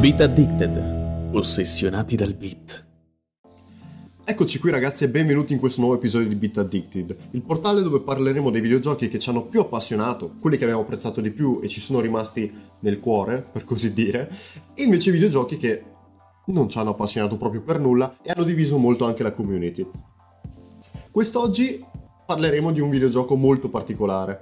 Beat Addicted, ossessionati dal beat. Eccoci qui ragazzi e benvenuti in questo nuovo episodio di Beat Addicted, il portale dove parleremo dei videogiochi che ci hanno più appassionato, quelli che abbiamo apprezzato di più e ci sono rimasti nel cuore, per così dire, e invece i videogiochi che non ci hanno appassionato proprio per nulla e hanno diviso molto anche la community. Quest'oggi parleremo di un videogioco molto particolare.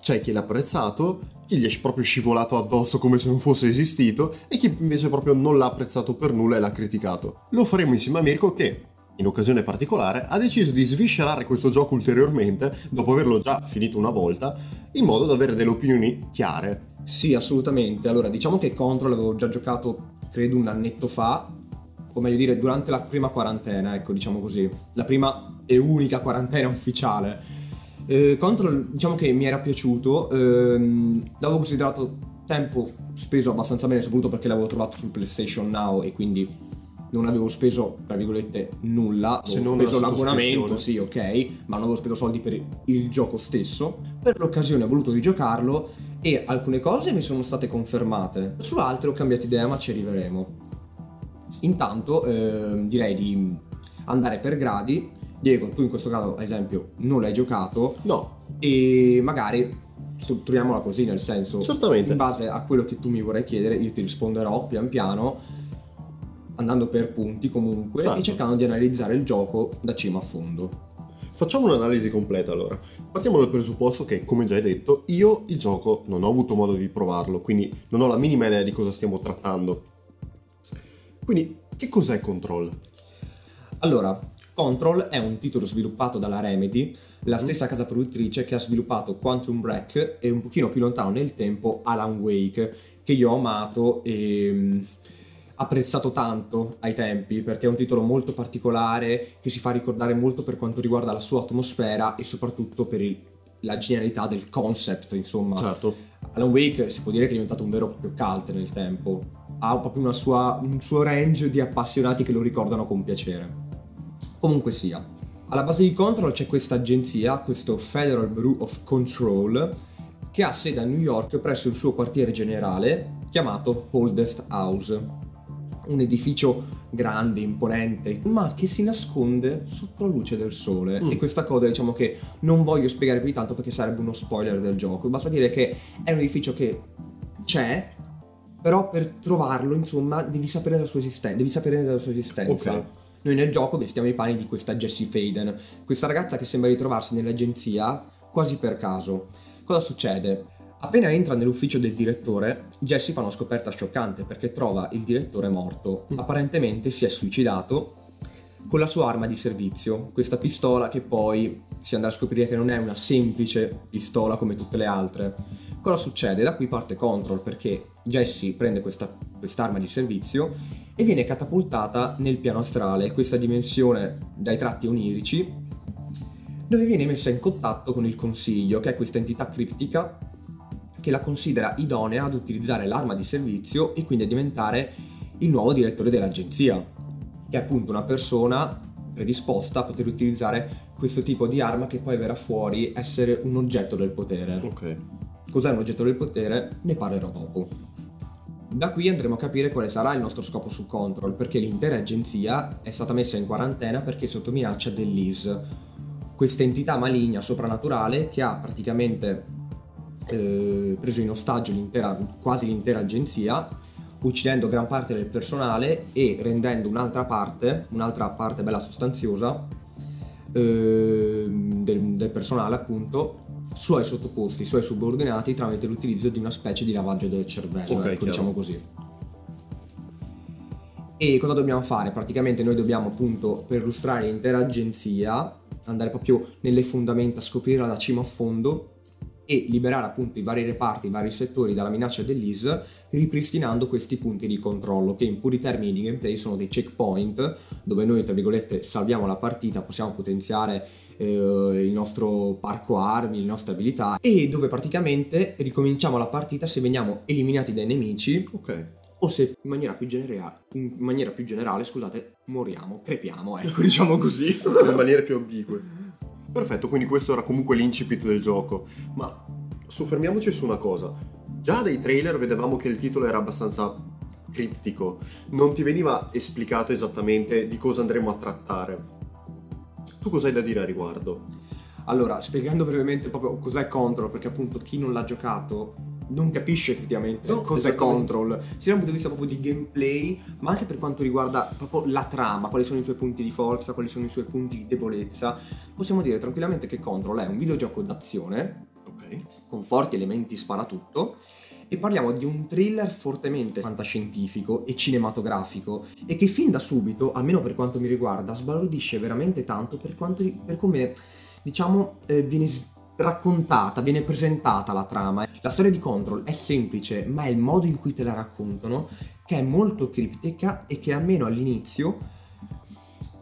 C'è chi l'ha apprezzato, chi gli è proprio scivolato addosso come se non fosse esistito e chi invece proprio non l'ha apprezzato per nulla e l'ha criticato. Lo faremo insieme a Mirko che, in occasione particolare, ha deciso di sviscerare questo gioco ulteriormente, dopo averlo già finito una volta, in modo da avere delle opinioni chiare. Sì, assolutamente. Allora, diciamo che Control avevo già giocato, credo, un annetto fa, o meglio dire, durante la prima quarantena, ecco, diciamo così. La prima e unica quarantena ufficiale. Eh, Control, diciamo che mi era piaciuto, ehm, l'avevo considerato tempo speso abbastanza bene, soprattutto perché l'avevo trovato sul PlayStation Now e quindi non avevo speso, tra virgolette, nulla. Se non speso l'abbonamento, sì, ok, ma non avevo speso soldi per il gioco stesso. Per l'occasione ho voluto rigiocarlo e alcune cose mi sono state confermate. Su altre ho cambiato idea, ma ci arriveremo. Intanto ehm, direi di andare per gradi. Diego, tu in questo caso, ad esempio, non l'hai giocato No, e magari strutturiamola così, nel senso, Certamente. in base a quello che tu mi vorrai chiedere, io ti risponderò pian piano, andando per punti comunque Certo. e cercando di analizzare il gioco da cima a fondo. Facciamo un'analisi completa allora. Partiamo dal presupposto che, come già hai detto, io il gioco non ho avuto modo di provarlo, quindi non ho la minima idea di cosa stiamo trattando. Quindi, che cos'è Control? Allora, Control è un titolo sviluppato dalla Remedy, la stessa casa produttrice che ha sviluppato Quantum Break e un pochino più lontano nel tempo Alan Wake, che io ho amato e mm, apprezzato tanto ai tempi perché è un titolo molto particolare che si fa ricordare molto per quanto riguarda la sua atmosfera e soprattutto per il- la genialità del concept, insomma. Certo. Alan Wake si può dire che è diventato un vero e proprio cult nel tempo. Ha proprio una sua- un suo range di appassionati che lo ricordano con piacere. Comunque sia, alla base di Control c'è questa agenzia, questo Federal Bureau of Control, che ha sede a New York presso il suo quartiere generale chiamato Holdest House. Un edificio grande, imponente, ma che si nasconde sotto la luce del sole. Mm. E questa cosa diciamo che non voglio spiegare più di tanto perché sarebbe uno spoiler del gioco. Basta dire che è un edificio che c'è, però per trovarlo, insomma, devi sapere della sua esistenza. Devi sapere della sua esistenza. Ok. Noi nel gioco vestiamo i panni di questa Jessie Faden, questa ragazza che sembra ritrovarsi nell'agenzia quasi per caso. Cosa succede? Appena entra nell'ufficio del direttore, Jessie fa una scoperta scioccante perché trova il direttore morto. Apparentemente si è suicidato con la sua arma di servizio, questa pistola che poi si andrà a scoprire che non è una semplice pistola come tutte le altre. Cosa succede? Da qui parte Control perché Jessie prende questa, quest'arma di servizio e viene catapultata nel piano astrale, questa dimensione dai tratti onirici, dove viene messa in contatto con il Consiglio, che è questa entità criptica che la considera idonea ad utilizzare l'arma di servizio e quindi a diventare il nuovo direttore dell'agenzia, che è appunto una persona predisposta a poter utilizzare questo tipo di arma che poi verrà fuori essere un oggetto del potere. Ok. Cos'è un oggetto del potere? Ne parlerò dopo. Da qui andremo a capire quale sarà il nostro scopo su Control, perché l'intera agenzia è stata messa in quarantena perché è sotto minaccia dell'IS, questa entità maligna soprannaturale che ha praticamente eh, preso in ostaggio l'intera, quasi l'intera agenzia, uccidendo gran parte del personale e rendendo un'altra parte, un'altra parte bella sostanziosa del, del personale appunto suoi sottoposti, suoi subordinati tramite l'utilizzo di una specie di lavaggio del cervello, Ok, ecco, diciamo così. E cosa dobbiamo fare? Praticamente noi dobbiamo appunto perlustrare l'intera agenzia, andare proprio nelle fondamenta, scoprirla da cima a fondo e liberare appunto i vari reparti, i vari settori dalla minaccia dell'IS, ripristinando questi punti di controllo che in puri termini di gameplay sono dei checkpoint dove noi tra virgolette salviamo la partita, possiamo potenziare eh, il nostro parco armi, le nostre abilità e dove praticamente ricominciamo la partita se veniamo eliminati dai nemici Ok. o se in maniera più generale, in maniera più generale, scusate, moriamo, crepiamo, ecco, diciamo così. in maniere più ambigue. Perfetto, quindi questo era comunque l'incipit del gioco. Ma soffermiamoci su una cosa. Già dai trailer vedevamo che il titolo era abbastanza criptico, non ti veniva esplicato esattamente di cosa andremo a trattare. Tu cosa hai da dire a riguardo? Allora, spiegando brevemente proprio cos'è Control, perché appunto chi non l'ha giocato non capisce effettivamente No, cos'è esattamente. Control, sia dal punto di vista proprio di gameplay, ma anche per quanto riguarda proprio la trama, quali sono i suoi punti di forza, quali sono i suoi punti di debolezza. Possiamo dire tranquillamente che Control è un videogioco d'azione Ok. con forti elementi sparatutto e parliamo di un thriller fortemente fantascientifico e cinematografico e che fin da subito, almeno per quanto mi riguarda, sbalordisce veramente tanto per, quanto, ri- per come diciamo eh, viene raccontata, viene presentata la trama. La storia di Control è semplice, ma è il modo in cui te la raccontano che è molto criptica e che almeno all'inizio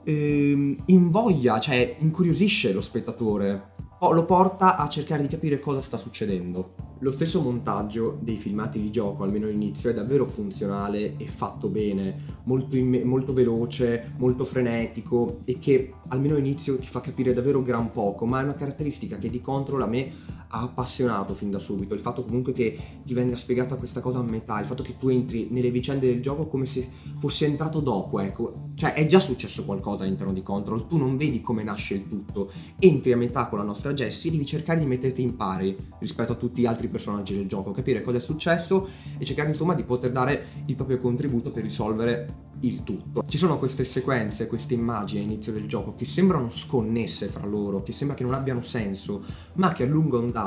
ehm, invoglia, cioè incuriosisce lo spettatore, lo porta a cercare di capire cosa sta succedendo. Lo stesso montaggio dei filmati di gioco, almeno all'inizio, è davvero funzionale e fatto bene, molto, imme- molto veloce, molto frenetico e che almeno all'inizio ti fa capire davvero gran poco, ma è una caratteristica che di Control a me ha appassionato fin da subito, il fatto comunque che ti venga spiegata questa cosa a metà, il fatto che tu entri nelle vicende del gioco come se fossi entrato dopo, ecco, cioè è già successo qualcosa all'interno di Control, tu non vedi come nasce il tutto, entri a metà con la nostra Jessie, devi cercare di metterti in pari rispetto a tutti gli altri personaggi del gioco, capire cosa è successo e cercare insomma di poter dare il proprio contributo per risolvere il tutto. Ci sono queste sequenze, queste immagini all'inizio del gioco che sembrano sconnesse fra loro, che sembra che non abbiano senso, ma che a lungo andare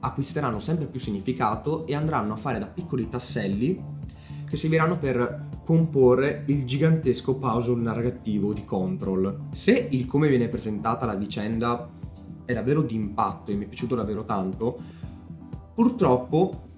acquisteranno sempre più significato e andranno a fare da piccoli tasselli che serviranno per comporre il gigantesco puzzle narrativo di Control. Se il come viene presentata la vicenda è davvero d'impatto e mi è piaciuto davvero tanto, purtroppo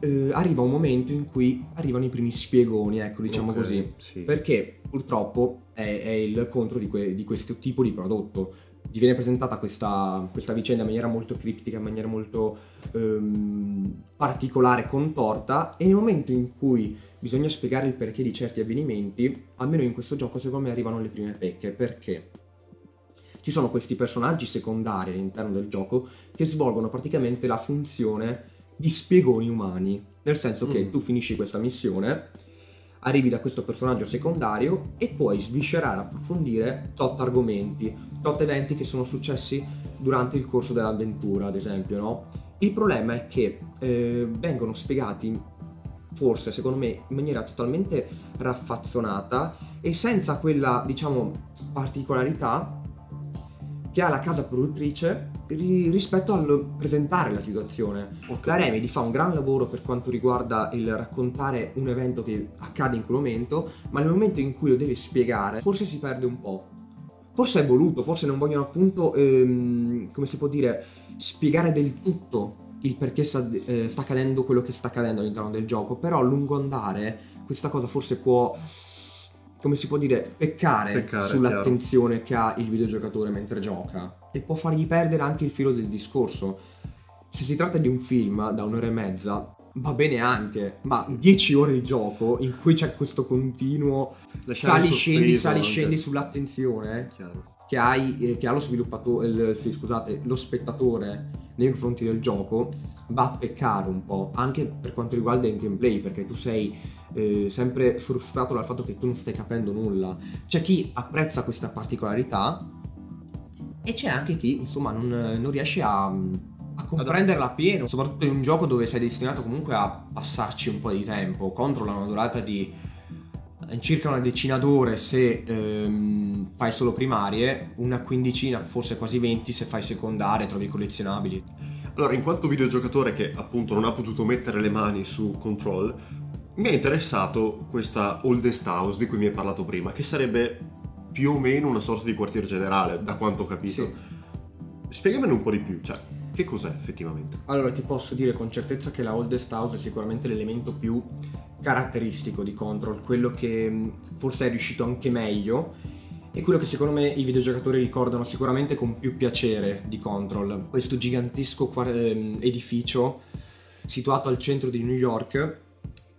eh, arriva un momento in cui arrivano i primi spiegoni, ecco, diciamo Ok, così. sì. Perché purtroppo è, è il contro di, que- di questo tipo di prodotto. Ti viene presentata questa, questa vicenda in maniera molto criptica, in maniera molto ehm, particolare, contorta, e nel momento in cui bisogna spiegare il perché di certi avvenimenti, almeno in questo gioco secondo me arrivano le prime pecche, perché ci sono questi personaggi secondari all'interno del gioco che svolgono praticamente la funzione di spiegoni umani, nel senso che Mm. tu finisci questa missione, arrivi da questo personaggio secondario e puoi sviscerare, approfondire tot argomenti, tot eventi che sono successi durante il corso dell'avventura, ad esempio, no? Il problema è che eh, vengono spiegati, forse secondo me, in maniera totalmente raffazzonata e senza quella, diciamo, particolarità che ha la casa produttrice ri- rispetto al presentare la situazione. Ok. La Remedy fa un gran lavoro per quanto riguarda il raccontare un evento che accade in quel momento, ma nel momento in cui lo deve spiegare, forse si perde un po'. Forse è voluto, forse non vogliono appunto, ehm, come si può dire, spiegare del tutto il perché sta, eh, sta accadendo quello che sta accadendo all'interno del gioco, però a lungo andare questa cosa forse può, come si può dire, peccare, Peccare, sull'attenzione che ha il videogiocatore mentre gioca e può fargli perdere anche il filo del discorso. Se si tratta di un film da un'ora e mezza, va bene anche, ma 10 ore di gioco in cui c'è questo continuo Lasciare sali scendi, sali anche. scendi sull'attenzione Chiaro. che, hai, eh, che ha lo sviluppatore, il- sì, scusate, lo spettatore nei confronti del gioco va a peccare un po', anche per quanto riguarda il gameplay, perché tu sei eh, sempre frustrato dal fatto che tu non stai capendo nulla. C'è chi apprezza questa particolarità e c'è anche chi, insomma, non, non riesce a, a comprenderla appieno, soprattutto in un gioco dove sei destinato comunque a passarci un po' di tempo. Contro una durata di eh, circa una decina d'ore se ehm, fai solo primarie, una quindicina, forse quasi 20 se fai secondarie, trovi collezionabili. Allora, in quanto videogiocatore che appunto non ha potuto mettere le mani su Control, mi è interessato questa Oldest House di cui mi hai parlato prima, che sarebbe più o meno una sorta di quartier generale, da quanto ho capito. Sì. Spiegamene un po' di più, cioè, che cos'è effettivamente? Allora ti posso dire con certezza che la Oldest House è sicuramente l'elemento più caratteristico di Control, quello che mh, forse è riuscito anche meglio e quello che secondo me i videogiocatori ricordano sicuramente con più piacere di Control. Questo gigantesco ehm, edificio situato al centro di New York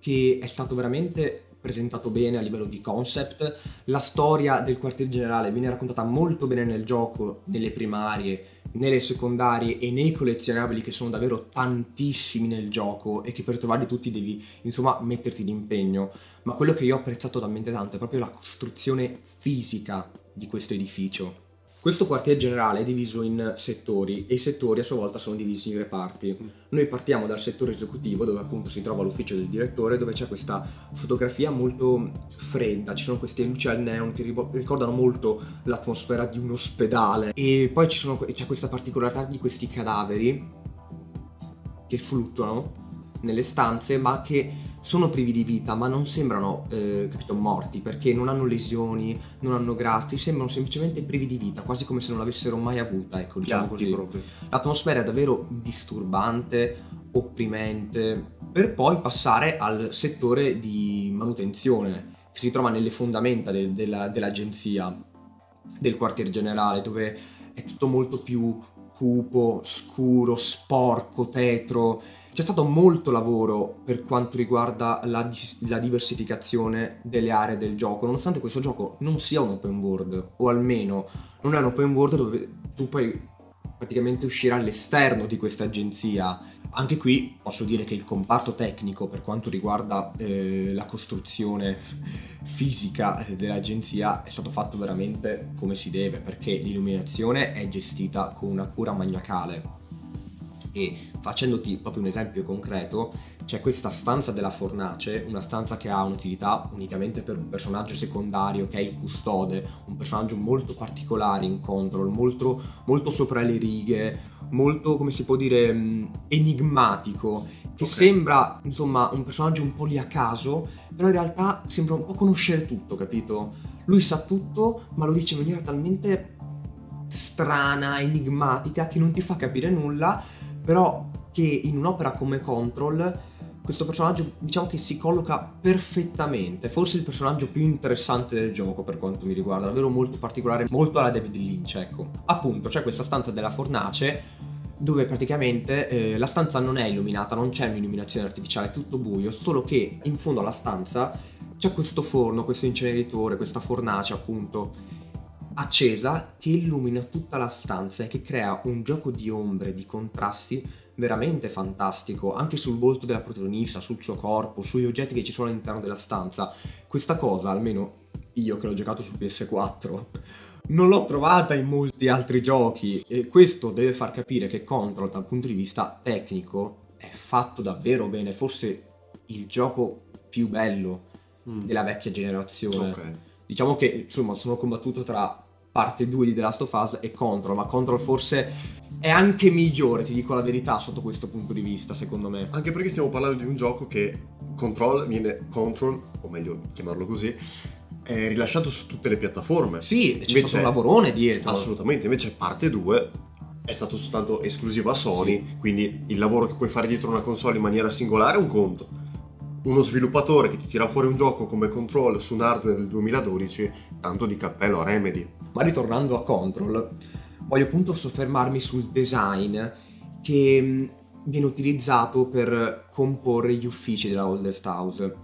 che è stato veramente presentato bene a livello di concept, la storia del quartier generale viene raccontata molto bene nel gioco, nelle primarie, nelle secondarie e nei collezionabili che sono davvero tantissimi nel gioco e che per trovarli tutti devi insomma metterti d'impegno, ma quello che io ho apprezzato talmente tanto è proprio la costruzione fisica di questo edificio. Questo quartier generale è diviso in settori e i settori a sua volta sono divisi in reparti. Noi partiamo dal settore esecutivo dove appunto si trova l'ufficio del direttore dove c'è questa fotografia molto fredda, ci sono queste luci al neon che ricordano molto l'atmosfera di un ospedale e poi sono, c'è questa particolarità di questi cadaveri che fluttuano nelle stanze ma che sono privi di vita ma non sembrano eh, capito, morti perché non hanno lesioni, non hanno graffi, sembrano semplicemente privi di vita, quasi come se non l'avessero mai avuta, ecco, diciamo Piatti così. proprio. L'atmosfera è davvero disturbante, opprimente, per poi passare al settore di manutenzione che si trova nelle fondamenta del- della- dell'agenzia del quartier generale dove è tutto molto più cupo, scuro, sporco, tetro. C'è stato molto lavoro per quanto riguarda la, la diversificazione delle aree del gioco, nonostante questo gioco non sia un open world, o almeno non è un open world dove tu puoi praticamente uscire all'esterno di questa agenzia. Anche qui posso dire che il comparto tecnico per quanto riguarda eh, la costruzione fisica dell'agenzia è stato fatto veramente come si deve perché l'illuminazione è gestita con una cura maniacale e facendoti proprio un esempio concreto c'è questa stanza della fornace una stanza che ha un'utilità unicamente per un personaggio secondario che è il custode un personaggio molto particolare in control molto, molto sopra le righe molto come si può dire mh, enigmatico che Ok. sembra insomma un personaggio un po' lì a caso però in realtà sembra un po' conoscere tutto capito lui sa tutto ma lo dice in maniera talmente strana, enigmatica, che non ti fa capire nulla, però che in un'opera come Control questo personaggio diciamo che si colloca perfettamente, forse il personaggio più interessante del gioco per quanto mi riguarda, davvero molto particolare, molto alla David Lynch, ecco. Appunto, c'è questa stanza della fornace dove praticamente eh, la stanza non è illuminata, non c'è un'illuminazione artificiale, è tutto buio, solo che in fondo alla stanza c'è questo forno, questo inceneritore, questa fornace appunto accesa che illumina tutta la stanza e che crea un gioco di ombre, di contrasti veramente fantastico, anche sul volto della protagonista, sul suo corpo, sugli oggetti che ci sono all'interno della stanza. Questa cosa, almeno io che l'ho giocato su PS4, non l'ho trovata in molti altri giochi e questo deve far capire che Control dal punto di vista tecnico è fatto davvero bene, forse il gioco più bello Mm. della vecchia generazione. Ok. Diciamo che insomma sono combattuto tra parte 2 di The Last of Us e Control, ma Control forse è anche migliore, ti dico la verità, sotto questo punto di vista, secondo me. Anche perché stiamo parlando di un gioco che Control viene Control, o meglio chiamarlo così, è rilasciato su tutte le piattaforme. Sì, c'è Invece- stato un lavorone dietro. Assolutamente, invece parte 2 è stato soltanto esclusivo a Sony, quindi il lavoro che puoi fare dietro una console in maniera singolare è un conto. Uno sviluppatore che ti tira fuori un gioco come Control su un hardware del 2012, tanto di cappello a Remedy. Ma ritornando a Control, voglio appunto soffermarmi sul design che mh, viene utilizzato per comporre gli uffici della Oldest House.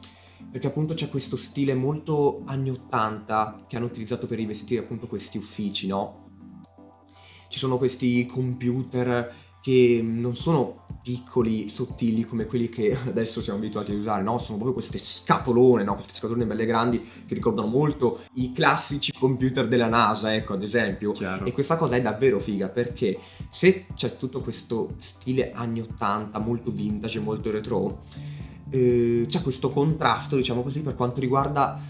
Perché appunto c'è questo stile molto anni 80 che hanno utilizzato per rivestire appunto questi uffici, no? Ci sono questi computer che non sono piccoli, sottili come quelli che adesso siamo abituati a usare, no? Sono proprio queste scatolone, no? Queste scatolone belle grandi che ricordano molto i classici computer della NASA, ecco, ad esempio. Chiaro. E questa cosa è davvero figa perché se c'è tutto questo stile anni 80, molto vintage, molto retro, eh, c'è questo contrasto, diciamo così, per quanto riguarda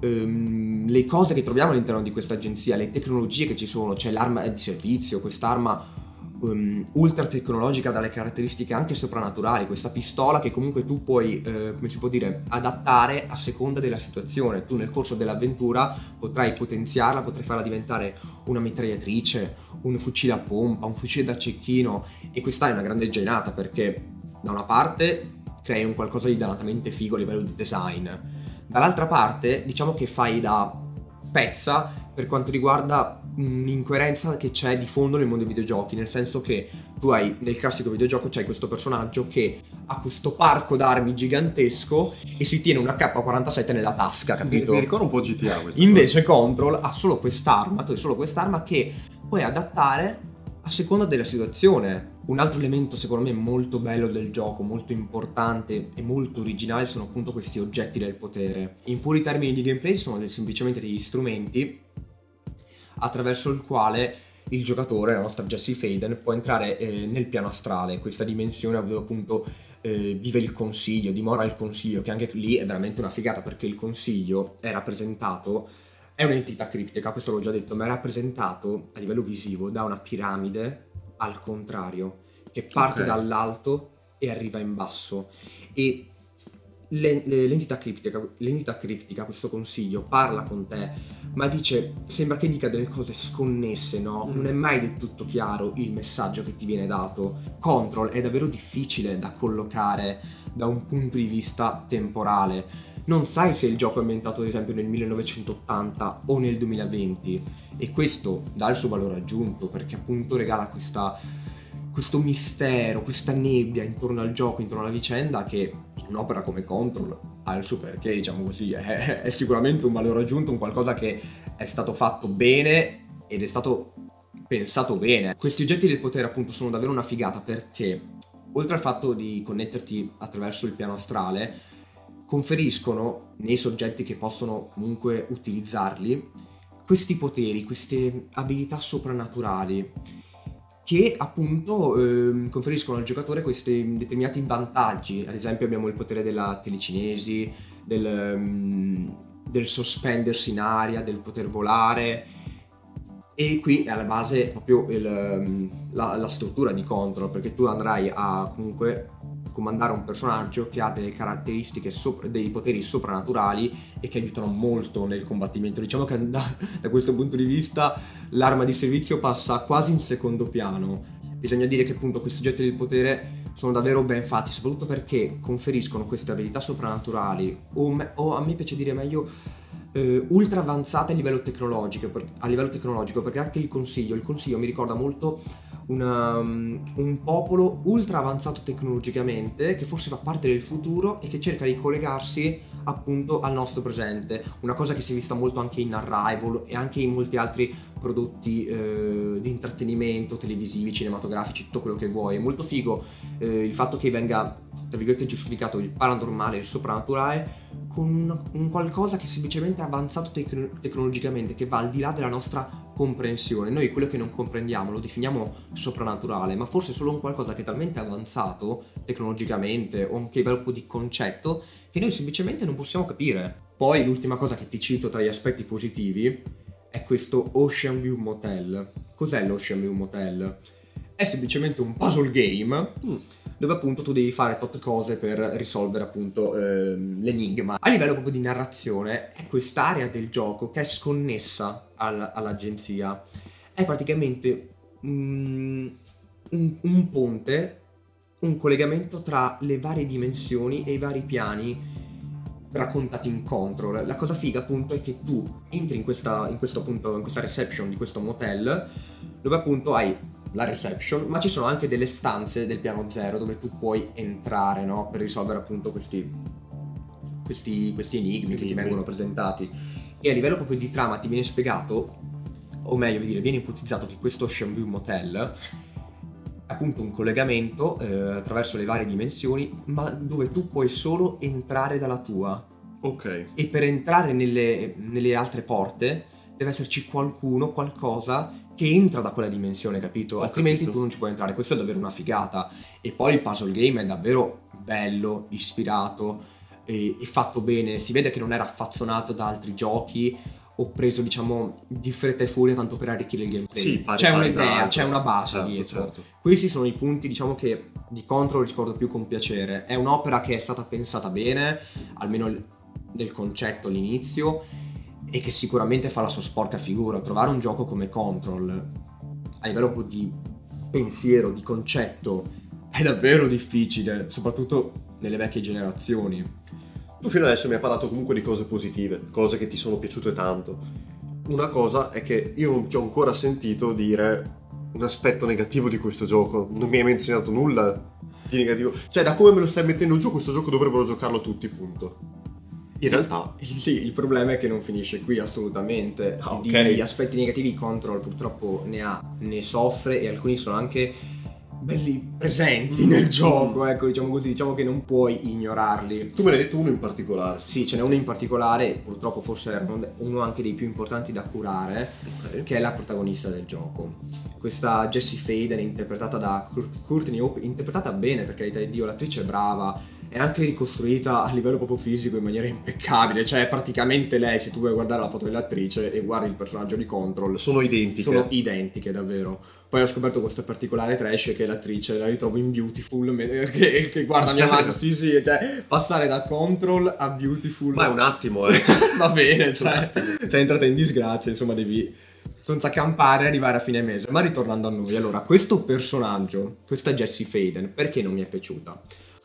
ehm, le cose che troviamo all'interno di questa agenzia, le tecnologie che ci sono, c'è l'arma di servizio, quest'arma ehm, ultra tecnologica dalle caratteristiche anche soprannaturali, questa pistola che comunque tu puoi, eh, come si può dire, adattare a seconda della situazione. Tu nel corso dell'avventura potrai potenziarla, potrai farla diventare una mitragliatrice, un fucile a pompa, un fucile da cecchino e questa è una grande genata perché da una parte crei un qualcosa di dannatamente figo a livello di design, dall'altra parte diciamo che fai da pezza per quanto riguarda un'incoerenza che c'è di fondo nel mondo dei videogiochi, nel senso che tu hai nel classico videogioco c'hai questo personaggio che ha questo parco d'armi gigantesco e si tiene una K47 nella tasca, Mi, capito? mi ricorda un po' GTA questa Invece Control ha solo quest'arma, tu hai solo quest'arma che puoi adattare a seconda della situazione. Un altro elemento secondo me molto bello del gioco, molto importante e molto originale sono appunto questi oggetti del potere. In puri termini di gameplay sono semplicemente degli strumenti attraverso il quale il giocatore, la nostra Jesse Faden, può entrare eh, nel piano astrale, questa dimensione dove appunto eh, vive il consiglio, dimora il consiglio, che anche lì è veramente una figata perché il consiglio è rappresentato, è un'entità criptica, questo l'ho già detto, ma è rappresentato a livello visivo da una piramide al contrario, che parte Ok. dall'alto e arriva in basso. E l'entità, criptica, l'entità criptica, questo consiglio, parla con te, ma dice, sembra che dica delle cose sconnesse, no? Non è mai del tutto chiaro il messaggio che ti viene dato. Control è davvero difficile da collocare da un punto di vista temporale. Non sai se il gioco è ambientato ad esempio nel 1980 o nel 2020 e questo dà il suo valore aggiunto perché appunto regala questa, questo mistero, questa nebbia intorno al gioco, intorno alla vicenda che un'opera come Control ha il suo perché, diciamo così, è, è sicuramente un valore aggiunto, un qualcosa che è stato fatto bene ed è stato pensato bene. Questi oggetti del potere appunto sono davvero una figata perché oltre al fatto di connetterti attraverso il piano astrale, conferiscono nei soggetti che possono comunque utilizzarli questi poteri, queste abilità soprannaturali che appunto ehm, conferiscono al giocatore questi determinati vantaggi. Ad esempio abbiamo il potere della telecinesi, del, ehm, del sospendersi in aria, del poter volare. E qui è alla base proprio il, ehm, la, la struttura di Control, perché tu andrai a comunque comandare un personaggio che ha delle caratteristiche, sopra- dei poteri soprannaturali e che aiutano molto nel combattimento. Diciamo che da, da questo punto di vista l'arma di servizio passa quasi in secondo piano. Bisogna dire che appunto questi oggetti del potere sono davvero ben fatti, soprattutto perché conferiscono queste abilità soprannaturali, o, me- o a me piace dire meglio eh, ultra avanzate a livello, a livello tecnologico, perché anche il consiglio, il consiglio mi ricorda molto una, um, un popolo ultra avanzato tecnologicamente che forse fa parte del futuro e che cerca di collegarsi appunto al nostro presente. Una cosa che si è vista molto anche in Arrival e anche in molti altri prodotti eh, di intrattenimento, televisivi, cinematografici, tutto quello che vuoi. È molto figo eh, il fatto che venga, tra virgolette, giustificato il paranormale e il soprannaturale con un, un qualcosa che semplicemente è avanzato tec- tecnologicamente, che va al di là della nostra comprensione. Noi quello che non comprendiamo lo definiamo soprannaturale, ma forse solo un qualcosa che è talmente avanzato tecnologicamente o anche a livello di concetto che noi semplicemente non possiamo capire. Poi l'ultima cosa che ti cito tra gli aspetti positivi è questo Ocean View Motel. Cos'è l'Ocean View Motel? È semplicemente un puzzle game dove appunto tu devi fare tot cose per risolvere appunto ehm, l'enigma. A livello proprio di narrazione è quest'area del gioco che è sconnessa al- all'agenzia. È praticamente mm, un, un ponte, un collegamento tra le varie dimensioni e i vari piani raccontati in control. La cosa figa appunto è che tu entri in questa, in questo appunto, in questa reception di questo motel dove appunto hai la reception, ma ci sono anche delle stanze del piano zero dove tu puoi entrare, no? Per risolvere appunto questi, questi, questi enigmi che ti vengono presentati. E a livello proprio di trama ti viene spiegato, o meglio dire, viene ipotizzato che questo View Motel è appunto un collegamento eh, attraverso le varie dimensioni, ma dove tu puoi solo entrare dalla tua. Ok. E per entrare nelle, nelle altre porte deve esserci qualcuno, qualcosa che entra da quella dimensione, capito? Ho Altrimenti capito. tu non ci puoi entrare. Questo è davvero una figata. E poi il puzzle game è davvero bello, ispirato e, e fatto bene. Si vede che non era affazzonato da altri giochi o preso, diciamo, di fretta e furia tanto per arricchire il gameplay. Sì, pari- c'è pari un'idea, d'altro. c'è una base Certo, dietro. certo. Questi sono i punti, diciamo, che di Control ricordo più con piacere. È un'opera che è stata pensata bene, almeno nel concetto all'inizio, e che sicuramente fa la sua sporca figura. Trovare un gioco come Control a livello di pensiero, di concetto, è davvero difficile, soprattutto nelle vecchie generazioni. Tu fino adesso mi hai parlato comunque di cose positive, cose che ti sono piaciute tanto. Una cosa è che io non ti ho ancora sentito dire un aspetto negativo di questo gioco. Non mi hai menzionato nulla di negativo. Cioè, da come me lo stai mettendo giù, questo gioco dovrebbero giocarlo tutti, punto. In realtà, Sì, il problema è che non finisce qui assolutamente. Ah, ok. Di aspetti negativi Control purtroppo ne ha, ne soffre e alcuni sono anche belli presenti Mm. nel gioco, ecco, diciamo così, diciamo che non puoi ignorarli. tu me ne hai detto uno in particolare. Sì, ce n'è uno in particolare, purtroppo forse era uno- anche dei più importanti da curare, Ok. che è la protagonista del gioco. Questa Jessie Faden, interpretata da Kurt- Courtney Hope, interpretata bene, per carità di Dio, l'attrice è brava, è anche ricostruita a livello proprio fisico in maniera impeccabile, cioè è praticamente lei, se tu vuoi guardare la foto dell'attrice e guardi il personaggio di Control, Sono identiche. sono identiche davvero. Poi ho scoperto questo particolare trash che l'attrice la ritrovo in Beautiful, me- che, che guarda mia mano, sì sì, cioè passare da Control a Beautiful. Ma è un attimo, eh. Va bene, cioè, sei entrata in disgrazia, insomma devi senza campare e arrivare a fine mese. Ma ritornando a noi, allora, questo personaggio, questa Jessie Faden, perché non mi è piaciuta?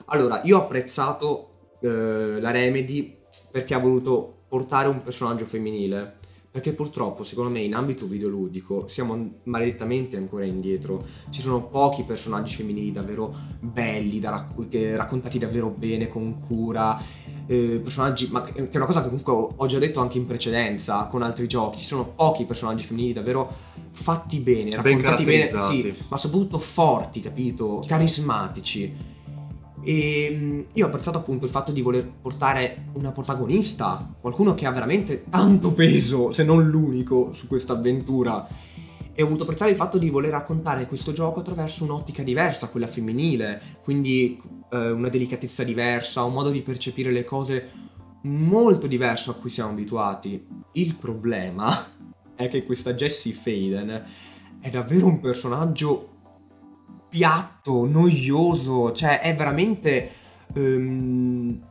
Allora, io ho apprezzato eh, la Remedy perché ha voluto portare un personaggio femminile. Perché purtroppo, secondo me, in ambito videoludico siamo maledettamente ancora indietro. Ci sono pochi personaggi femminili davvero belli, da racc- che- raccontati davvero bene, con cura. eh, personaggi, ma che è una cosa che comunque ho già detto anche in precedenza con altri giochi. Ci sono pochi personaggi femminili davvero fatti bene, Ben raccontati bene, caratterizzati. sì, ma soprattutto forti, capito? Carismatici. E mm, io ho apprezzato appunto il fatto di voler portare una protagonista, qualcuno che ha veramente tanto peso, se non l'unico, su questa avventura. E ho voluto apprezzare il fatto di voler raccontare questo gioco attraverso un'ottica diversa, quella femminile, quindi eh, una delicatezza diversa, un modo di percepire le cose molto diverso a cui siamo abituati. Il problema è che questa Jessie Faden è davvero un personaggio piatto, noioso, cioè è veramente... ehm,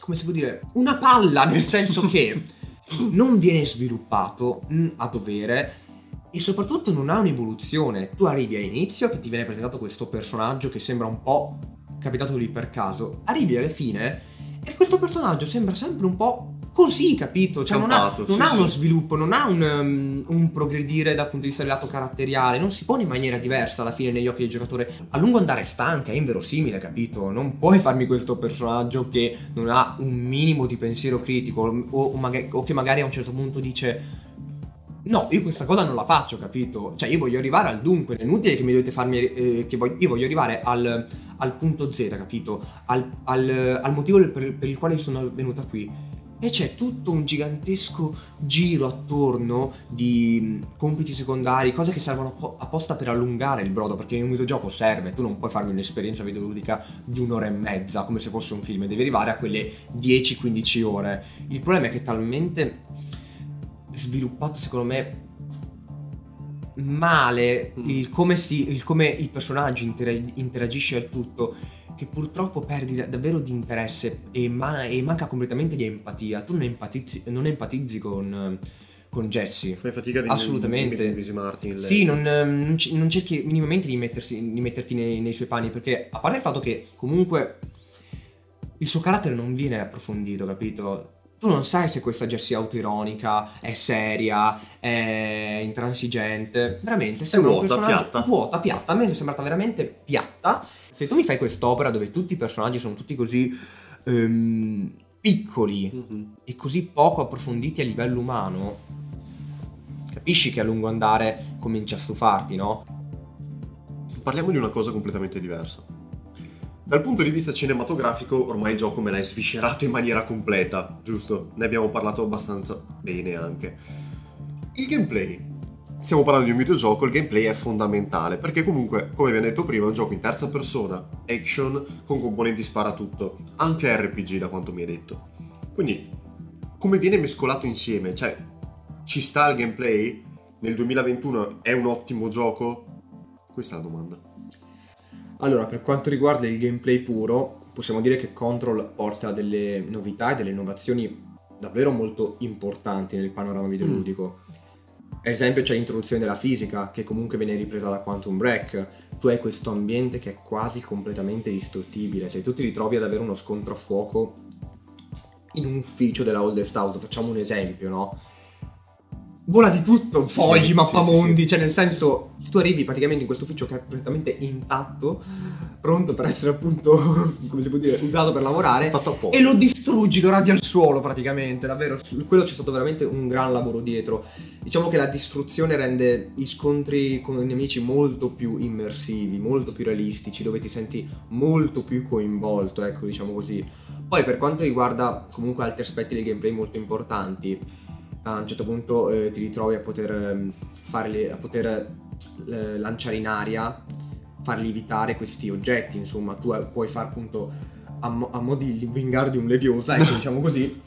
come si può dire? Una palla, nel senso che non viene sviluppato mm, a dovere e soprattutto non ha un'evoluzione. Tu arrivi all'inizio che ti viene presentato questo personaggio che sembra un po' capitato lì per caso, arrivi alla fine e questo personaggio sembra sempre un po' così, capito? Cioè non ha, non sì, ha sì. uno sviluppo, non ha un, um, un progredire dal punto di vista del lato caratteriale, non si pone in maniera diversa alla fine negli occhi del giocatore. A lungo andare è stanca, è inverosimile, capito? Non puoi farmi questo personaggio che non ha un minimo di pensiero critico o, o maga- o che magari a un certo punto dice No, io questa cosa non la faccio, capito? Cioè, io voglio arrivare al dunque, è inutile che mi dovete farmi. eh, che voglio- io voglio arrivare al, al punto Z, capito? Al, al- al motivo per, per il quale sono venuta qui. E c'è tutto un gigantesco giro attorno di mh, compiti secondari, cose che servono appo- apposta per allungare il brodo, perché in un videogioco serve, tu non puoi farmi un'esperienza videoludica di un'ora e mezza, come se fosse un film, devi arrivare a quelle 10-15 ore. Il problema è che è talmente sviluppato secondo me male Mm. il come, si, il come il personaggio intera- interagisce al tutto che purtroppo perdi da- davvero di interesse e, ma- e manca completamente di empatia tu non empatizzi, non empatizzi con, con Jessie Fai fatica di Assolutamente. di in lei. sì, non, ehm, non ci- non cerchi minimamente di, mettersi- di metterti nei, nei suoi panni perché a parte il fatto che comunque il suo carattere non viene approfondito, capito? Tu non sai se questa Jessie è autoironica, è seria, è intransigente. Veramente sembra un vuota, personaggio piatta. vuota, piatta. A me è sembrata veramente piatta. Se tu mi fai quest'opera dove tutti i personaggi sono tutti così ehm, piccoli Mhm. e così poco approfonditi a livello umano, capisci che a lungo andare cominci a stufarti, no? Parliamo di una cosa completamente diversa. Dal punto di vista cinematografico, ormai il gioco me l'hai sviscerato in maniera completa, giusto? Ne abbiamo parlato abbastanza bene anche. Il gameplay. Stiamo parlando di un videogioco, il gameplay è fondamentale, perché comunque, come vi ho detto prima, è un gioco in terza persona, action, con componenti sparatutto, anche RPG da quanto mi hai detto. Quindi, come viene mescolato insieme? Cioè, ci sta il gameplay? Nel 2021 è un ottimo gioco? Questa è la domanda. Allora, per quanto riguarda il gameplay puro, possiamo dire che Control porta delle novità e delle innovazioni davvero molto importanti nel panorama videoludico. Ad esempio c'è l'introduzione della fisica, che comunque viene ripresa da Quantum Break. Tu hai questo ambiente che è quasi completamente distruttibile. Se tu ti ritrovi ad avere uno scontro a fuoco in un ufficio della Oldest House, facciamo un esempio, no? Vola di tutto, fogli, Sì, mappamondi, sì, sì, cioè nel senso, tu arrivi praticamente in questo ufficio che è completamente intatto, pronto per essere appunto, come si può dire, usato per lavorare, Fatto apposta. e lo distruggi, lo radi al suolo praticamente, davvero, quello c'è stato veramente un gran lavoro dietro. Diciamo che la distruzione rende gli scontri con i nemici molto più immersivi, molto più realistici, dove ti senti molto più coinvolto, ecco, diciamo così. Poi per quanto riguarda comunque altri aspetti del gameplay molto importanti, a un certo punto eh, ti ritrovi a poter ehm, farli, a poter eh, lanciare in aria, far lievitare questi oggetti, insomma, tu eh, puoi far appunto a, mo- a mo' di Wingardium Leviosa, ecco, diciamo così,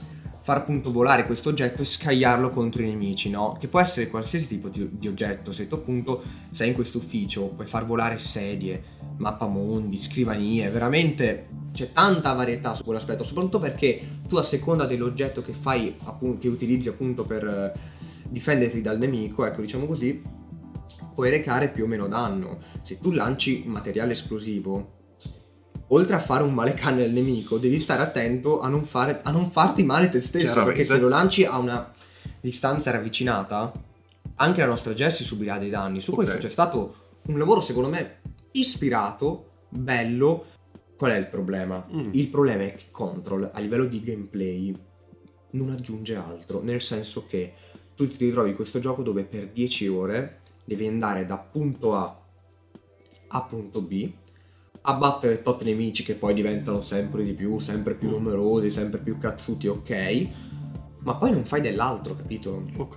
far appunto volare questo oggetto e scagliarlo contro i nemici, no? Che può essere qualsiasi tipo di, di oggetto, se tu appunto sei in questo ufficio, puoi far volare sedie, mappamondi, scrivanie, veramente c'è tanta varietà su quell'aspetto, soprattutto perché tu a seconda dell'oggetto che fai, appunto, che utilizzi appunto per eh, difenderti dal nemico, ecco diciamo così, puoi recare più o meno danno. Se tu lanci materiale esplosivo, oltre a fare un male cane al nemico, devi stare attento a non, fare- a non farti male te stesso, perché se lo lanci a una distanza ravvicinata, anche la nostra Jessie subirà dei danni. Su Ok. questo c'è stato un lavoro secondo me ispirato, bello. Qual è il problema? Mm. Il problema è che Control a livello di gameplay non aggiunge altro, nel senso che tu ti ritrovi in questo gioco dove per 10 ore devi andare da punto A a punto B, abbattere tot nemici che poi diventano sempre di più, sempre più numerosi, sempre più cazzuti, ok, ma poi non fai dell'altro, capito? Ok.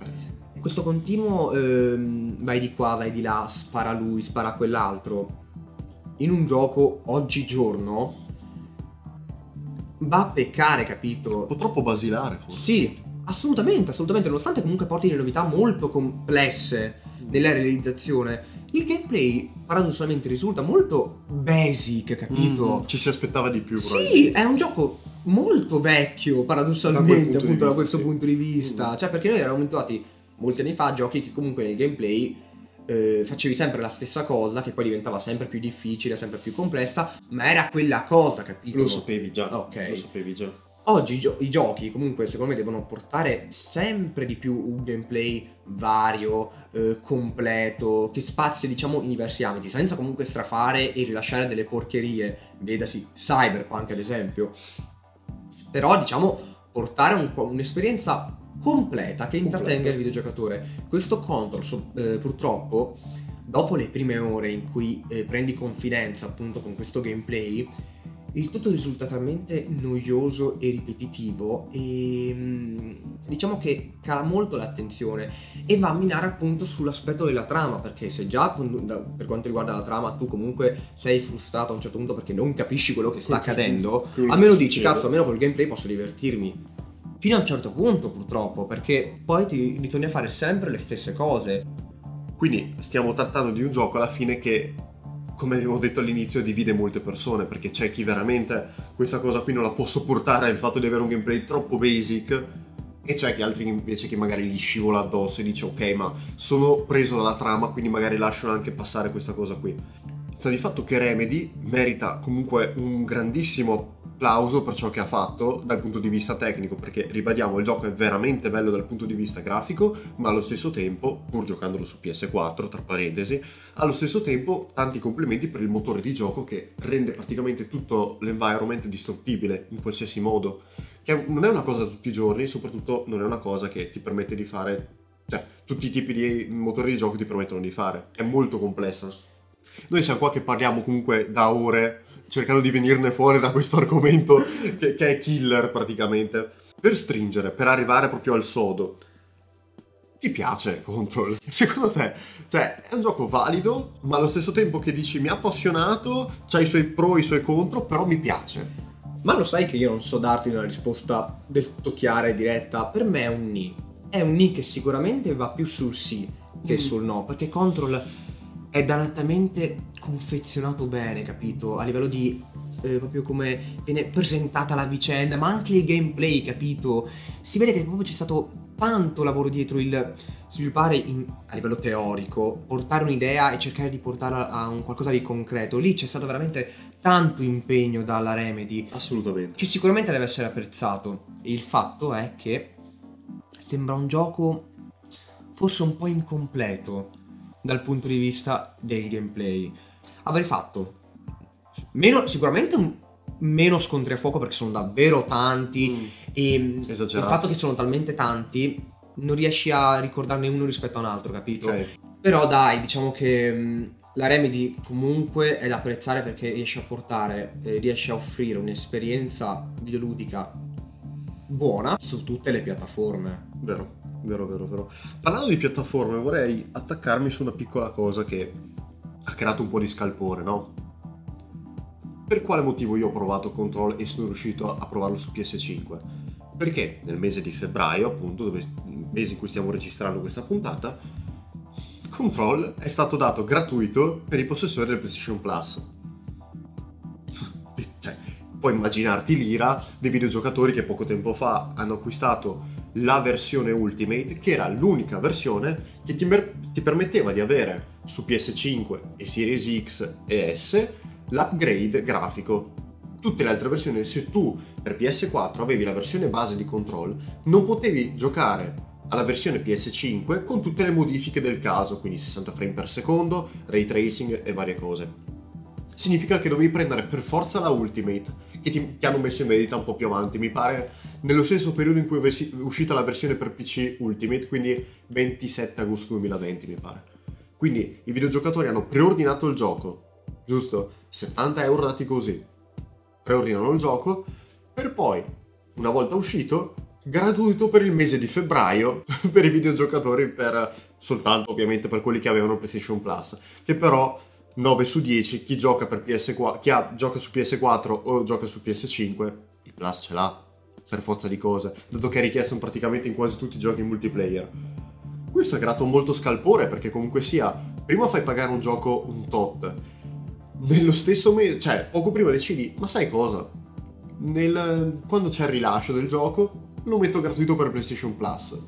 Questo continuo ehm, vai di qua, vai di là, spara lui, spara quell'altro, in un gioco oggigiorno va a peccare, capito? Un po' troppo basilare forse. Sì, assolutamente, assolutamente, nonostante comunque porti delle novità molto complesse nella realizzazione, il gameplay paradossalmente risulta molto basic, capito? Mm, Ci si aspettava di più, Sì, è un gioco molto vecchio Da paradossalmente appunto da vista, questo sì. punto di vista, Mm. cioè perché noi eravamo abituati molti anni fa a giochi che comunque nel gameplay eh, facevi sempre la stessa cosa che poi diventava sempre più difficile, sempre più complessa, ma era quella cosa, capito? Lo sapevi già. Ok. Lo sapevi già. Oggi i, gio- i giochi comunque secondo me devono portare sempre di più un gameplay vario, eh, completo, che spazia diciamo in diversi ambiti, senza comunque strafare e rilasciare delle porcherie, vedasi Cyberpunk ad esempio. Però diciamo portare un- un'esperienza completa che intrattenga Completa. il videogiocatore. Questo Control so- eh, purtroppo dopo le prime ore in cui eh, prendi confidenza appunto con questo gameplay il tutto risulta talmente noioso e ripetitivo e mm, diciamo che cala molto l'attenzione e va a minare appunto sull'aspetto della trama perché se già appunto, per quanto riguarda la trama tu comunque sei frustrato a un certo punto perché non capisci quello che sta Quello accadendo almeno dici succede. cazzo almeno col gameplay posso divertirmi fino a un certo punto purtroppo perché poi ti ritorni a fare sempre le stesse cose Quindi stiamo trattando di un gioco alla fine che, come abbiamo detto all'inizio, divide molte persone, perché c'è chi veramente questa cosa qui non la può sopportare, il fatto di avere un gameplay troppo basic, e c'è chi altri invece che magari gli scivola addosso e dice ok, ma sono preso dalla trama, quindi magari lasciano anche passare questa cosa qui. Sta di fatto che Remedy merita comunque un grandissimo applauso per ciò che ha fatto dal punto di vista tecnico, perché ribadiamo, il gioco è veramente bello dal punto di vista grafico, ma allo stesso tempo, pur giocandolo su PS4, tra parentesi, allo stesso tempo tanti complimenti per il motore di gioco che rende praticamente tutto l'environment distruttibile in qualsiasi modo, che non è una cosa da tutti i giorni, soprattutto non è una cosa che ti permette di fare, cioè tutti i tipi di motori di gioco ti permettono di fare, è molto complessa. Noi siamo qua che parliamo comunque da ore cercando di venirne fuori da questo argomento che, che è killer praticamente. Per stringere, per arrivare proprio al sodo, ti piace Control? Secondo te? Cioè, è un gioco valido, ma allo stesso tempo che dici mi ha appassionato, c'ha i suoi pro e i suoi contro, però mi piace. Ma lo sai che io non so darti una risposta del tutto chiara e diretta. Per me è un ni. È un ni che sicuramente va più sul sì che Mm. sul no. Perché Control è dannatamente confezionato bene, capito? A livello di eh, proprio come viene presentata la vicenda, ma anche il gameplay, capito? Si vede che proprio c'è stato tanto lavoro dietro il sviluppare in- a livello teorico, portare un'idea e cercare di portarla a un qualcosa di concreto. Lì c'è stato veramente tanto impegno dalla Remedy Assolutamente. che sicuramente deve essere apprezzato. Il fatto è che sembra un gioco forse un po' incompleto dal punto di vista del gameplay. Avrei fatto meno, sicuramente un- meno scontri a fuoco perché sono davvero tanti Mm. e il Esagerato. fatto che sono talmente tanti non riesci a ricordarne uno rispetto a un altro, capito? Ok. Però dai, diciamo che mh, la Remedy comunque è da apprezzare perché riesce a portare, eh, riesce a offrire un'esperienza videoludica buona su tutte le piattaforme. Vero, vero, vero, vero. Parlando di piattaforme, vorrei attaccarmi su una piccola cosa che ha creato un po' di scalpore, no? Per quale motivo io ho provato Control e sono riuscito a provarlo su PS5? Perché nel mese di febbraio, appunto, dove, mese in cui stiamo registrando questa puntata, Control è stato dato gratuito per i possessori del PlayStation Plus. cioè, puoi immaginarti l'ira dei videogiocatori che poco tempo fa hanno acquistato la versione Ultimate, che era l'unica versione che ti, mer- ti permetteva di avere su PS5 e Series X e S l'upgrade grafico. Tutte le altre versioni, se tu per PS4 avevi la versione base di Control, non potevi giocare alla versione PS5 con tutte le modifiche del caso, quindi 60 frame per secondo, ray tracing e varie cose. Significa che dovevi prendere per forza la Ultimate, che ti, ti hanno messo in vendita un po' più avanti, mi pare nello stesso periodo in cui è uscita la versione per PC Ultimate, quindi 27 agosto 2020 mi pare. Quindi i videogiocatori hanno preordinato il gioco, giusto? 70 euro dati così. Preordinano il gioco, per poi, una volta uscito, gratuito per il mese di febbraio per i videogiocatori, per, soltanto ovviamente per quelli che avevano PlayStation Plus, che però 9 su 10 chi gioca per PS4, chi ha- gioca su PS4 o gioca su PS5, il Plus ce l'ha per forza di cose, dato che è richiesto praticamente in quasi tutti i giochi multiplayer. Questo ha creato molto scalpore perché comunque sia, prima fai pagare un gioco un tot, nello stesso mese, cioè poco prima decidi, ma sai cosa? Nel- quando c'è il rilascio del gioco, lo metto gratuito per PlayStation Plus.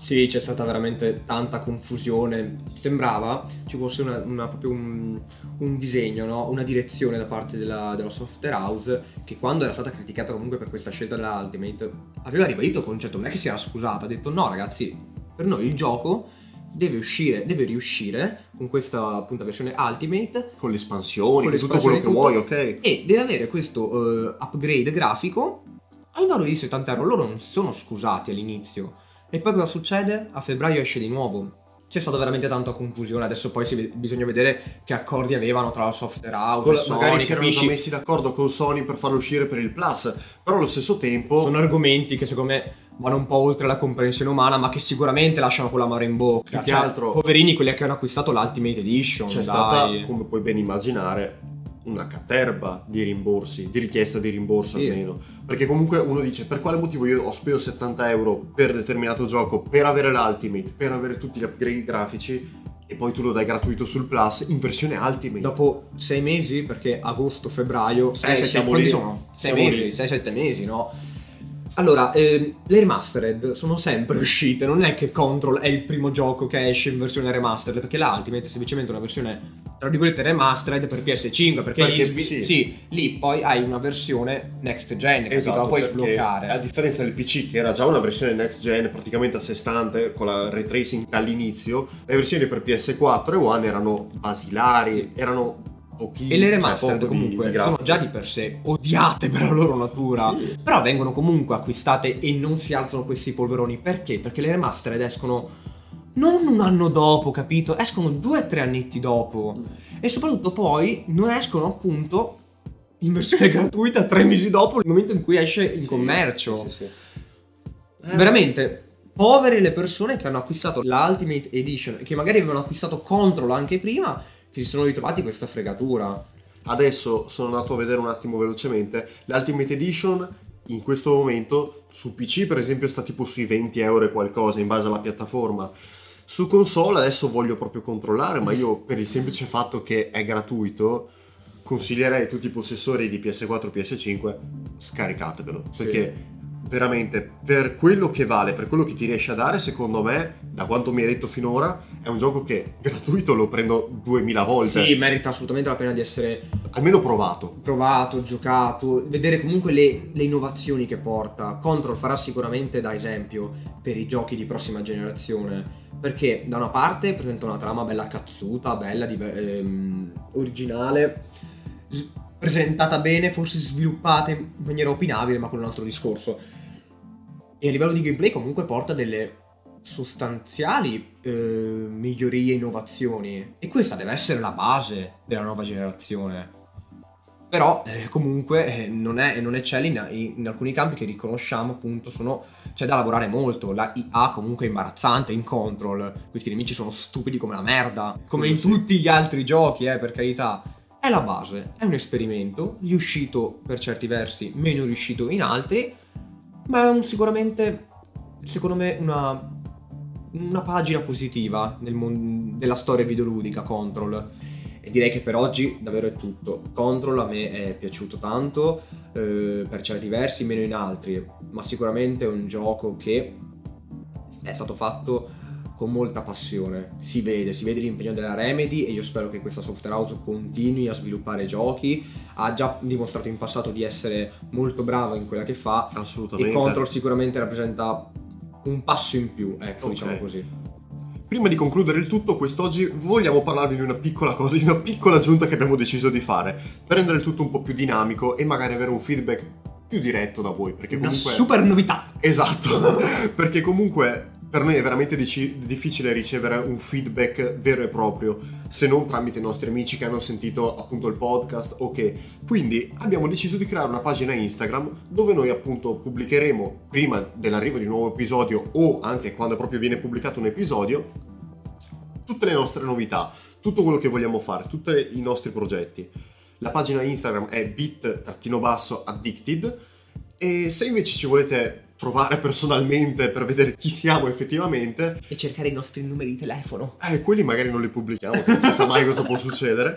Sì, c'è stata veramente tanta confusione. Sembrava ci fosse una, una- proprio un, un disegno, no? una direzione da parte della, della software house che quando era stata criticata comunque per questa scelta della Ultimate aveva ribadito il concetto, non è che si era scusata, ha detto no ragazzi, per noi il gioco deve uscire, deve riuscire con questa appunto versione Ultimate Con le espansioni, Con tutto quello che espansioni vuoi, tutto. ok? e deve avere questo eh, upgrade grafico al valore di 70 euro. Loro non si sono scusati all'inizio. E poi cosa succede? A febbraio esce di nuovo. C'è stata veramente tanta confusione. Adesso poi ve- bisogna vedere che accordi avevano tra la software house Con e la- Sony, magari si erano messi d'accordo con Sony per farlo uscire per il Plus, però allo stesso tempo Sono argomenti che secondo me vanno un po' oltre la comprensione umana, ma che sicuramente lasciano quella mare in bocca. Più che Cioè, altro- Poverini quelli che hanno acquistato l'Ultimate Edition. c'è dai. stata, come puoi ben immaginare, una caterba di rimborsi, di richiesta di rimborso Sì. almeno. Perché comunque uno dice per quale motivo io ho speso 70 euro per determinato gioco, per avere l'Ultimate, per avere tutti gli upgrade grafici e poi tu lo dai gratuito sul Plus in versione Ultimate. Dopo sei mesi, perché agosto, febbraio, sei, Eh, lì. sono? Sei Siamo mesi, lì. 6-7 mesi, no? Allora, ehm, le remastered sono sempre uscite, non è che Control è il primo gioco che esce in versione remastered, perché la Ultimate è semplicemente una versione, tra virgolette, remastered per PS5, perché, Perché- svi- sì. sì, lì poi hai una versione next gen, capito? Esatto, la puoi sbloccare. A differenza del PC, che era già una versione next gen praticamente a sé stante, con la ray tracing dall'inizio, le versioni per PS4 e One erano basilari, Sì. erano pochine. E le cioè, remastered di- comunque di sono grafica. già di per sé odiate per la loro natura, Sì. però vengono comunque acquistate e non si alzano questi polveroni. Perché? Perché le remastered escono non un anno dopo, capito? Escono due o tre annetti dopo. E soprattutto poi non escono appunto in versione gratuita tre mesi dopo il momento in cui esce in Sì, commercio. sì, sì, sì. Eh, Veramente. Povere le persone che hanno acquistato la Ultimate Edition, che magari avevano acquistato Control anche prima, che si sono ritrovati questa fregatura. Adesso sono andato a vedere un attimo velocemente. L'Ultimate Edition in questo momento su PC per esempio sta tipo sui 20 euro e qualcosa in base alla piattaforma. Su console adesso voglio proprio controllare, ma io per il semplice fatto che è gratuito consiglierei a tutti i possessori di PS4 e PS5 scaricatevelo. Sì. Perché veramente per quello che vale, per quello che ti riesce a dare, secondo me, da quanto mi hai detto finora, è un gioco che gratuito lo prendo 2000 volte. Sì, merita assolutamente la pena di essere Almeno provato. provato, giocato, vedere comunque le, le innovazioni che porta. Control farà sicuramente da esempio per i giochi di prossima generazione, perché da una parte presenta una trama bella cazzuta, bella, diver- ehm, originale, s- presentata bene, forse sviluppata in maniera opinabile, ma è un altro discorso. E a livello di gameplay comunque porta delle sostanziali eh, migliorie e innovazioni. E questa deve essere la base della nuova generazione. Però eh, comunque eh, non, è, non eccelle in, in alcuni campi che riconosciamo appunto sono c'è da lavorare molto. La IA comunque è imbarazzante in control. Questi nemici sono stupidi come la merda. Come in tutti gli altri giochi, eh, per carità. È la base, è un esperimento, riuscito per certi versi, meno riuscito in altri, ma è un- sicuramente, secondo me, una, una pagina positiva nel mon- della storia videoludica Control. E direi che per oggi davvero è tutto. Control a me è piaciuto tanto, eh, per certi versi, meno in altri, ma sicuramente è un gioco che è stato fatto con molta passione. Si vede, si vede l'impegno della Remedy e io spero che questa software house continui a sviluppare giochi. Ha già dimostrato in passato di essere molto brava in quella che fa Assolutamente. e Control sicuramente rappresenta un passo in più, ecco, Ok. diciamo così. Prima di concludere il tutto, quest'oggi vogliamo parlarvi di una piccola cosa, di una piccola aggiunta che abbiamo deciso di fare, per rendere il tutto un po' più dinamico e magari avere un feedback più diretto da voi, perché Una comunque... super novità. Esatto, perché comunque per noi è veramente dici- difficile ricevere un feedback vero e proprio, se non tramite i nostri amici che hanno sentito appunto il podcast o che. Quindi abbiamo deciso di creare una pagina Instagram dove noi appunto pubblicheremo prima dell'arrivo di un nuovo episodio o anche quando proprio viene pubblicato un episodio tutte le nostre novità, tutto quello che vogliamo fare, tutti i nostri progetti. La pagina Instagram è bit-addicted e se invece ci volete trovare personalmente per vedere chi siamo effettivamente, E cercare i nostri numeri di telefono. eh, quelli magari non li pubblichiamo, non si sa mai cosa può succedere.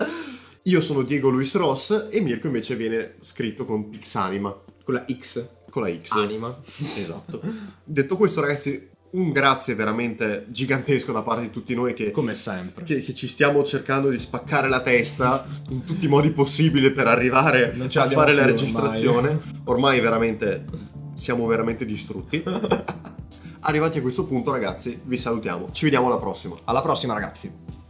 Io sono Diego Luis Ross e Mirko invece viene scritto con Pixanima, Con la X. con la X. Anima. Esatto. Detto questo ragazzi, un grazie veramente gigantesco da parte di tutti noi che Come sempre. che, che ci stiamo cercando di spaccare la testa in tutti i modi possibili per arrivare a fare la registrazione. Ormai. veramente siamo veramente distrutti. Arrivati a questo punto, ragazzi, vi salutiamo. Ci vediamo alla prossima. Alla prossima ragazzi.